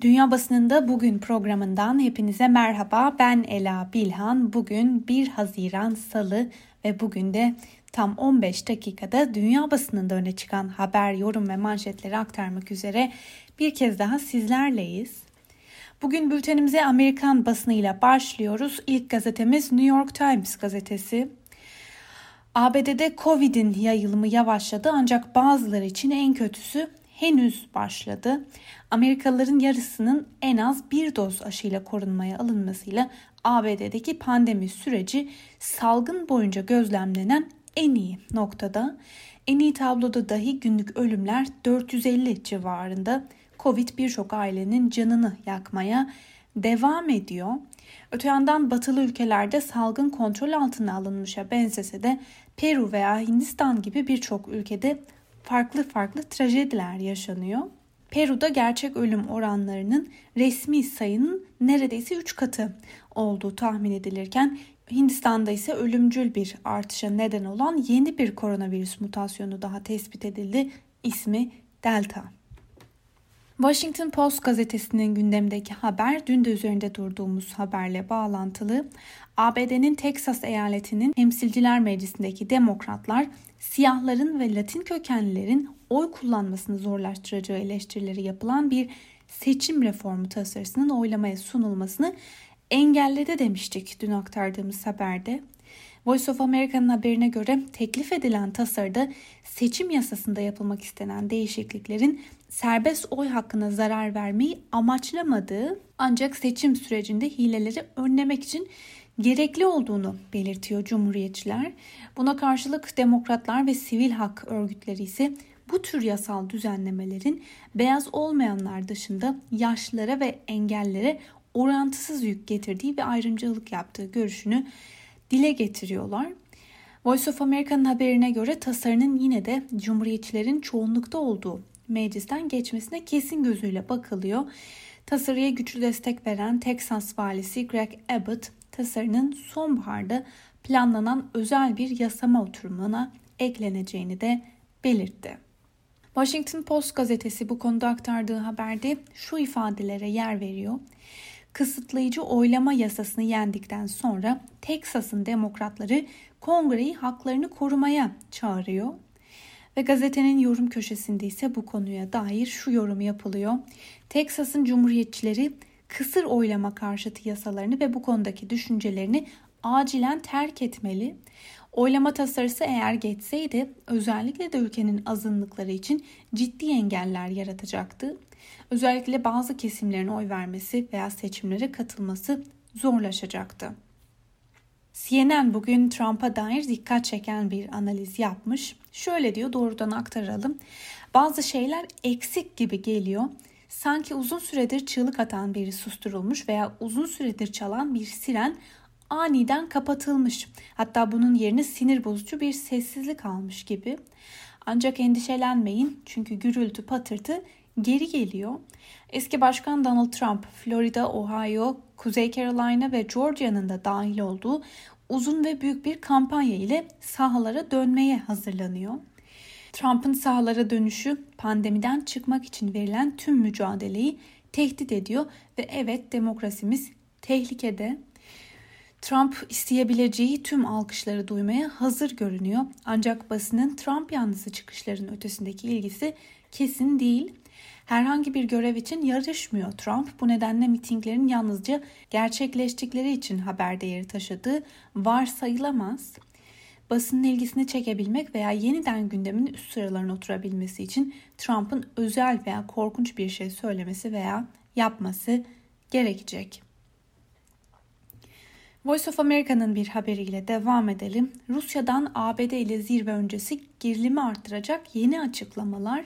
Dünya Basınında Bugün programından hepinize merhaba. Ben Ela Bilhan. Bugün 1 Haziran Salı ve bugün de tam 15 dakikada dünya basınında öne çıkan haber, yorum ve manşetleri aktarmak üzere bir kez daha sizlerleyiz. Bugün bültenimize Amerikan basınıyla başlıyoruz. İlk gazetemiz New York Times gazetesi. ABD'de Covid'in yayılımı yavaşladı ancak bazıları için en kötüsü henüz başladı. Amerikalıların yarısının en az bir doz aşıyla korunmaya alınmasıyla ABD'deki pandemi süreci salgın boyunca gözlemlenen en iyi noktada. En iyi tabloda dahi günlük ölümler 450 civarında. Covid birçok ailenin canını yakmaya devam ediyor. Öte yandan batılı ülkelerde salgın kontrol altına alınmışa benzese de Peru veya Hindistan gibi birçok ülkede farklı farklı trajediler yaşanıyor. Peru'da gerçek ölüm oranlarının resmi sayının neredeyse 3 katı olduğu tahmin edilirken Hindistan'da ise ölümcül bir artışa neden olan yeni bir koronavirüs mutasyonu daha tespit edildi. İsmi Delta. Washington Post gazetesinin gündemdeki haber dün de üzerinde durduğumuz haberle bağlantılı. ABD'nin Texas eyaletinin Temsilciler Meclisi'ndeki demokratlar siyahların ve Latin kökenlilerin oy kullanmasını zorlaştıracağı eleştirileri yapılan bir seçim reformu tasarısının oylamaya sunulmasını engelledi demiştik dün aktardığımız haberde. Voice of America'nın haberine göre teklif edilen tasarıda seçim yasasında yapılmak istenen değişikliklerin serbest oy hakkına zarar vermeyi amaçlamadığı ancak seçim sürecinde hileleri önlemek için gerekli olduğunu belirtiyor Cumhuriyetçiler. Buna karşılık demokratlar ve sivil hak örgütleri ise bu tür yasal düzenlemelerin beyaz olmayanlar dışında yaşlılara ve engellere orantısız yük getirdiği ve ayrımcılık yaptığı görüşünü dile getiriyorlar. Voice of America'nın haberine göre tasarının yine de Cumhuriyetçilerin çoğunlukta olduğu meclisten geçmesine kesin gözüyle bakılıyor. Tasarıya güçlü destek veren Texas valisi Greg Abbott tasarının sonbaharda planlanan özel bir yasama oturumuna ekleneceğini de belirtti. Washington Post gazetesi bu konuda aktardığı haberde şu ifadelere yer veriyor. Kısıtlayıcı oylama yasasını yendikten sonra Teksas'ın demokratları kongreyi haklarını korumaya çağırıyor. Ve gazetenin yorum köşesinde ise bu konuya dair şu yorum yapılıyor. Teksas'ın cumhuriyetçileri kısır oylama karşıtı yasalarını ve bu konudaki düşüncelerini acilen terk etmeli. Oylama tasarısı eğer geçseydi özellikle de ülkenin azınlıkları için ciddi engeller yaratacaktı. Özellikle bazı kesimlerin oy vermesi veya seçimlere katılması zorlaşacaktı. CNN bugün Trump'a dair dikkat çeken bir analiz yapmış. Şöyle diyor doğrudan aktaralım. Bazı şeyler eksik gibi geliyor. Sanki uzun süredir çığlık atan biri susturulmuş veya uzun süredir çalan bir siren aniden kapatılmış. Hatta bunun yerine sinir bozucu bir sessizlik almış gibi. Ancak endişelenmeyin çünkü gürültü patırtı geri geliyor. Eski Başkan Donald Trump, Florida, Ohio, Kuzey Carolina ve Georgia'nın da dahil olduğu uzun ve büyük bir kampanya ile sahalara dönmeye hazırlanıyor. Trump'ın sahalara dönüşü pandemiden çıkmak için verilen tüm mücadeleyi tehdit ediyor ve evet demokrasimiz tehlikede. Trump isteyebileceği tüm alkışları duymaya hazır görünüyor. Ancak basının Trump yanlısı çıkışların ötesindeki ilgisi kesin değil. Herhangi bir görev için yarışmıyor Trump. Bu nedenle mitinglerin yalnızca gerçekleştikleri için haber değeri taşıdığı varsayılamaz. Basının ilgisini çekebilmek veya yeniden gündemin üst sıralarına oturabilmesi için Trump'ın özel veya korkunç bir şey söylemesi veya yapması gerekecek. Voice of America'nın bir haberiyle devam edelim. Rusya'dan ABD ile zirve öncesi gerilimi arttıracak yeni açıklamalar.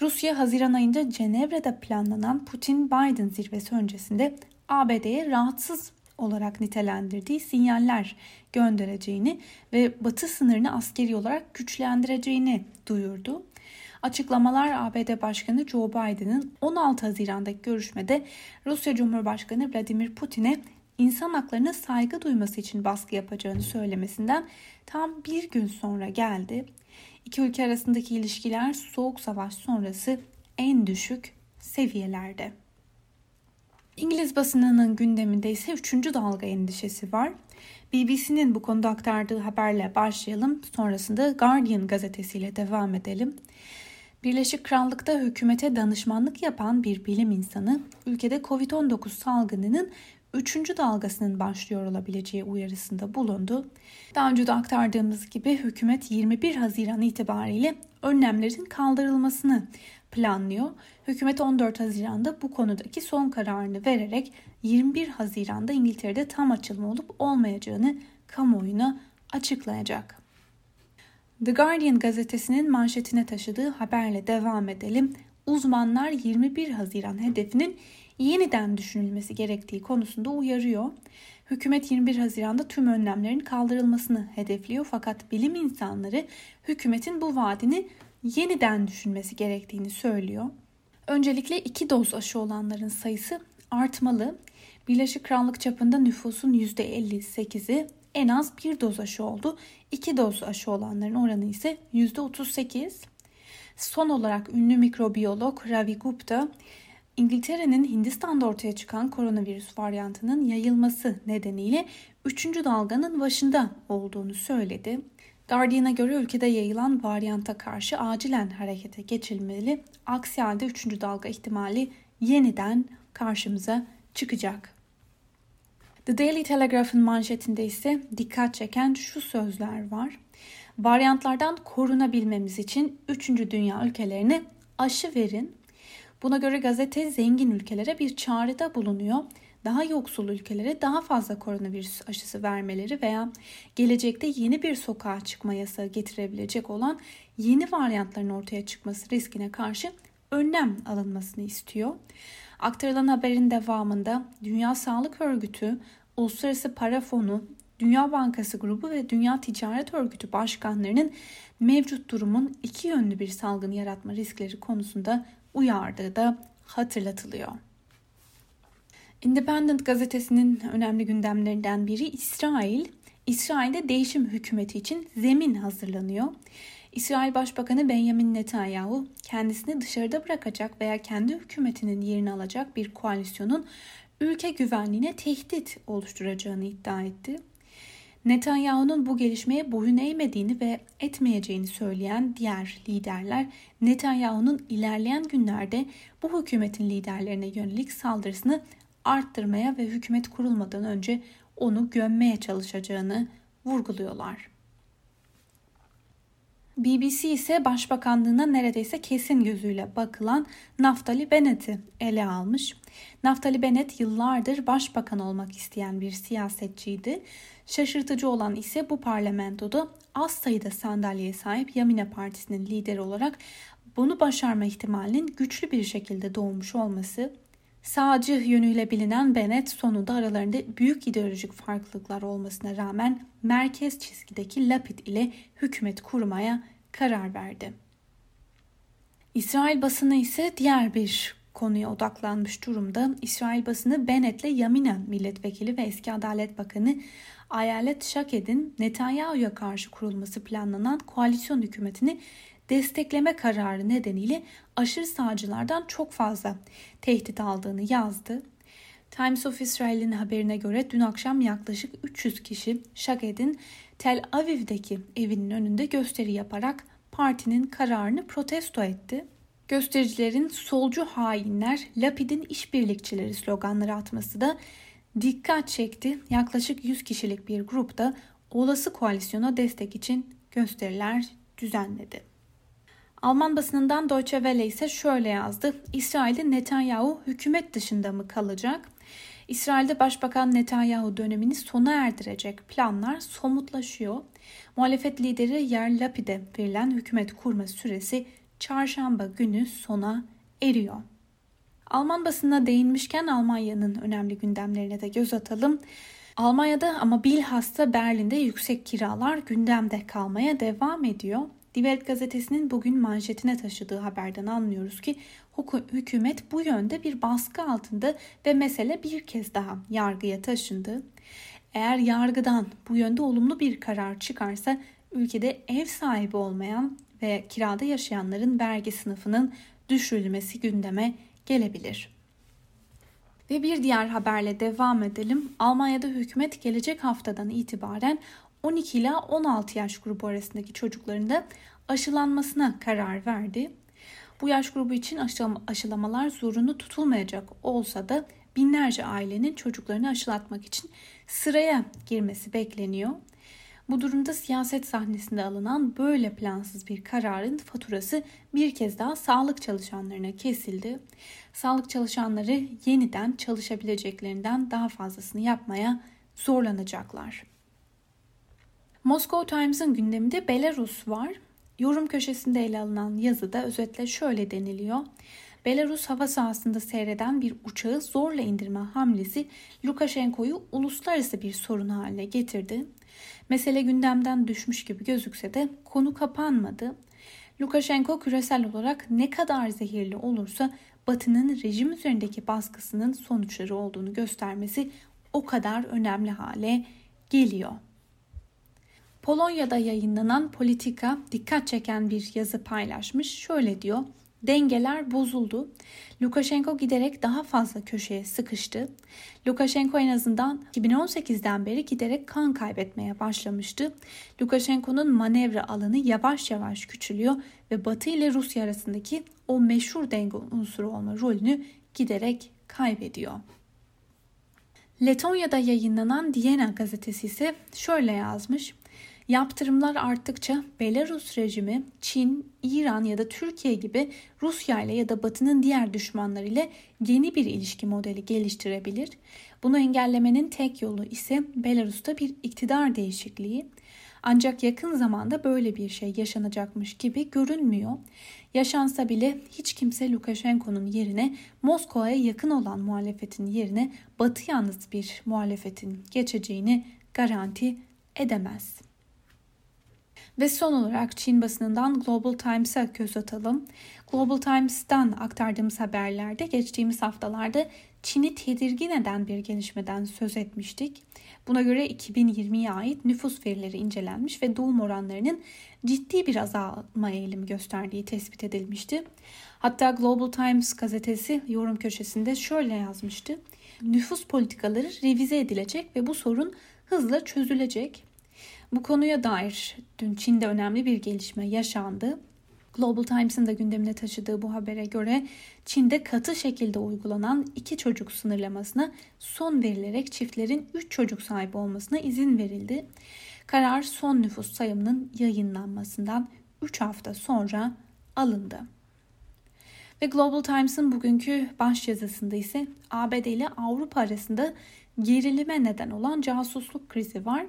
Rusya Haziran ayında Cenevre'de planlanan Putin-Biden zirvesi öncesinde ABD'ye rahatsız olarak nitelendirdiği sinyaller göndereceğini ve Batı sınırını askeri olarak güçlendireceğini duyurdu. Açıklamalar ABD Başkanı Joe Biden'ın 16 Haziran'daki görüşmede Rusya Cumhurbaşkanı Vladimir Putin'e insan haklarına saygı duyması için baskı yapacağını söylemesinden tam bir gün sonra geldi. İki ülke arasındaki ilişkiler Soğuk Savaş sonrası en düşük seviyelerde. İngiliz basınının gündeminde ise 3. dalga endişesi var. BBC'nin bu konuda aktardığı haberle başlayalım. Sonrasında Guardian gazetesiyle devam edelim. Birleşik Krallık'ta hükümete danışmanlık yapan bir bilim insanı ülkede Covid-19 salgınının 3. dalgasının başlıyor olabileceği uyarısında bulundu. Daha önce de aktardığımız gibi hükümet 21 Haziran itibariyle önlemlerin kaldırılmasını planlıyor. Hükümet 14 Haziran'da bu konudaki son kararını vererek 21 Haziran'da İngiltere'de tam açılma olup olmayacağını kamuoyuna açıklayacak. The Guardian gazetesinin manşetine taşıdığı haberle devam edelim. Uzmanlar 21 Haziran hedefinin yeniden düşünülmesi gerektiği konusunda uyarıyor. Hükümet 21 Haziran'da tüm önlemlerin kaldırılmasını hedefliyor fakat bilim insanları hükümetin bu vaadini yeniden düşünmesi gerektiğini söylüyor. Öncelikle iki doz aşı olanların sayısı artmalı. Birleşik Krallık çapında nüfusun %58'i en az bir doz aşı oldu. İki doz aşı olanların oranı ise %38. Son olarak ünlü mikrobiyolog Ravi Gupta, İngiltere'nin Hindistan'da ortaya çıkan koronavirüs varyantının yayılması nedeniyle 3. dalganın başında olduğunu söyledi. Guardian'a göre ülkede yayılan varyanta karşı acilen harekete geçilmeli. Aksi halde 3. dalga ihtimali yeniden karşımıza çıkacak. The Daily Telegraph'ın manşetinde ise dikkat çeken şu sözler var. Varyantlardan korunabilmemiz için 3. dünya ülkelerine aşı verin. Buna göre gazete zengin ülkelere bir çağrıda bulunuyor. Daha yoksul ülkelere daha fazla koronavirüs aşısı vermeleri veya gelecekte yeni bir sokağa çıkma yasağı getirebilecek olan yeni varyantların ortaya çıkması riskine karşı önlem alınmasını istiyor. Aktarılan haberin devamında Dünya Sağlık Örgütü, Uluslararası Para Fonu, Dünya Bankası Grubu ve Dünya Ticaret Örgütü başkanlarının mevcut durumun iki yönlü bir salgın yaratma riskleri konusunda uyardığı da hatırlatılıyor. Independent gazetesinin önemli gündemlerinden biri İsrail. İsrail'de değişim hükümeti için zemin hazırlanıyor. İsrail Başbakanı Benjamin Netanyahu kendisini dışarıda bırakacak veya kendi hükümetinin yerini alacak bir koalisyonun ülke güvenliğine tehdit oluşturacağını iddia etti. Netanyahu'nun bu gelişmeye boyun eğmediğini ve etmeyeceğini söyleyen diğer liderler Netanyahu'nun ilerleyen günlerde bu hükümetin liderlerine yönelik saldırısını arttırmaya ve hükümet kurulmadan önce onu gömmeye çalışacağını vurguluyorlar. BBC ise başbakanlığına neredeyse kesin gözüyle bakılan Naftali Bennett'i ele almış. Naftali Bennett yıllardır başbakan olmak isteyen bir siyasetçiydi. Şaşırtıcı olan ise bu parlamentoda az sayıda sandalyeye sahip Yamine Partisi'nin lideri olarak bunu başarma ihtimalinin güçlü bir şekilde doğmuş olması. Sağcı yönüyle bilinen Bennett sonunda aralarında büyük ideolojik farklılıklar olmasına rağmen merkez çizgideki Lapid ile hükümet kurmaya karar verdi. İsrail basını ise diğer bir konuya odaklanmış durumda. İsrail basını Bennett'le Yamina milletvekili ve eski Adalet Bakanı Ayelet Şaked'in Netanyahu'ya karşı kurulması planlanan koalisyon hükümetini destekleme kararı nedeniyle aşırı sağcılardan çok fazla tehdit aldığını yazdı. Times of Israel'in haberine göre dün akşam yaklaşık 300 kişi Şaked'in Tel Aviv'deki evinin önünde gösteri yaparak partinin kararını protesto etti. Göstericilerin solcu hainler Lapid'in işbirlikçileri sloganları atması da dikkat çekti. Yaklaşık 100 kişilik bir grup da olası koalisyona destek için gösteriler düzenledi. Alman basınından Deutsche Welle ise şöyle yazdı. İsrail'de Netanyahu hükümet dışında mı kalacak? İsrail'de Başbakan Netanyahu dönemini sona erdirecek planlar somutlaşıyor. Muhalefet lideri Yair Lapid'e verilen hükümet kurma süresi çarşamba günü sona eriyor. Alman basınına değinmişken Almanya'nın önemli gündemlerine de göz atalım. Almanya'da ama bilhassa Berlin'de yüksek kiralar gündemde kalmaya devam ediyor. Die gazetesinin bugün manşetine taşıdığı haberden anlıyoruz ki hükümet bu yönde bir baskı altında ve mesele bir kez daha yargıya taşındı. Eğer yargıdan bu yönde olumlu bir karar çıkarsa ülkede ev sahibi olmayan ve kirada yaşayanların vergi sınıfının düşürülmesi gündeme gelebilir. Ve bir diğer haberle devam edelim. Almanya'da hükümet gelecek haftadan itibaren 12 ila 16 yaş grubu arasındaki çocukların da aşılanmasına karar verdi. Bu yaş grubu için aşılamalar zorunlu tutulmayacak olsa da binlerce ailenin çocuklarını aşılatmak için sıraya girmesi bekleniyor. Bu durumda siyaset sahnesinde alınan böyle plansız bir kararın faturası bir kez daha sağlık çalışanlarına kesildi. Sağlık çalışanları yeniden çalışabileceklerinden daha fazlasını yapmaya zorlanacaklar. Moscow Times'ın gündeminde Belarus var. Yorum köşesinde ele alınan yazıda özetle şöyle deniliyor. Belarus hava sahasında seyreden bir uçağı zorla indirme hamlesi Lukashenko'yu uluslararası bir sorun haline getirdi. Mesele gündemden düşmüş gibi gözükse de konu kapanmadı. Lukashenko küresel olarak ne kadar zehirli olursa Batı'nın rejim üzerindeki baskısının sonuçları olduğunu göstermesi o kadar önemli hale geliyor. Polonya'da yayınlanan Politika dikkat çeken bir yazı paylaşmış. Şöyle diyor. Dengeler bozuldu. Lukashenko giderek daha fazla köşeye sıkıştı. Lukashenko en azından 2018'den beri giderek kan kaybetmeye başlamıştı. Lukashenko'nun manevra alanı yavaş yavaş küçülüyor ve Batı ile Rusya arasındaki o meşhur denge unsuru olma rolünü giderek kaybediyor. Letonya'da yayınlanan Diena gazetesi ise şöyle yazmış. Yaptırımlar arttıkça Belarus rejimi Çin, İran ya da Türkiye gibi Rusya ile ya da Batı'nın diğer düşmanları ile yeni bir ilişki modeli geliştirebilir. Bunu engellemenin tek yolu ise Belarus'ta bir iktidar değişikliği. Ancak yakın zamanda böyle bir şey yaşanacakmış gibi görünmüyor. Yaşansa bile hiç kimse Lukashenko'nun yerine Moskova'ya yakın olan muhalefetin yerine Batı yanlısı bir muhalefetin geçeceğini garanti edemez. Ve son olarak Çin basınından Global Times'a göz atalım. Global Times'tan aktardığımız haberlerde geçtiğimiz haftalarda Çin'i tedirgin eden bir gelişmeden söz etmiştik. Buna göre 2020'ye ait nüfus verileri incelenmiş ve doğum oranlarının ciddi bir azalma eğilimi gösterdiği tespit edilmişti. Hatta Global Times gazetesi yorum köşesinde şöyle yazmıştı. Nüfus politikaları revize edilecek ve bu sorun hızla çözülecek. Bu konuya dair dün Çin'de önemli bir gelişme yaşandı. Global Times'ın da gündemine taşıdığı bu habere göre Çin'de katı şekilde uygulanan iki çocuk sınırlamasına son verilerek çiftlerin üç çocuk sahibi olmasına izin verildi. Karar son nüfus sayımının yayınlanmasından 3 hafta sonra alındı. Ve Global Times'ın bugünkü baş yazısında ise ABD ile Avrupa arasında gerilime neden olan casusluk krizi var.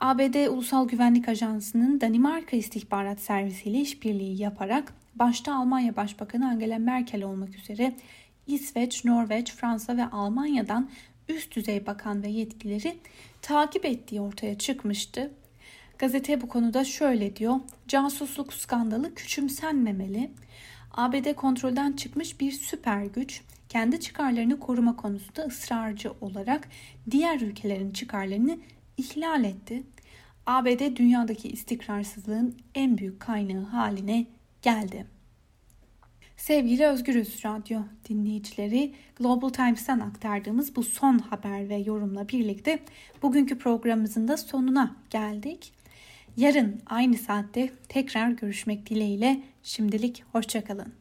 ABD Ulusal Güvenlik Ajansı'nın Danimarka İstihbarat Servisi ile işbirliği yaparak başta Almanya Başbakanı Angela Merkel olmak üzere İsveç, Norveç, Fransa ve Almanya'dan üst düzey bakan ve yetkileri takip ettiği ortaya çıkmıştı. Gazete bu konuda şöyle diyor. Casusluk skandalı küçümsenmemeli. ABD kontrolden çıkmış bir süper güç kendi çıkarlarını koruma konusunda ısrarcı olarak diğer ülkelerin çıkarlarını ihlal etti. ABD dünyadaki istikrarsızlığın en büyük kaynağı haline geldi. Sevgili Özgürüz Radyo dinleyicileri, Global Times'tan aktardığımız bu son haber ve yorumla birlikte bugünkü programımızın da sonuna geldik. Yarın aynı saatte tekrar görüşmek dileğiyle şimdilik hoşçakalın.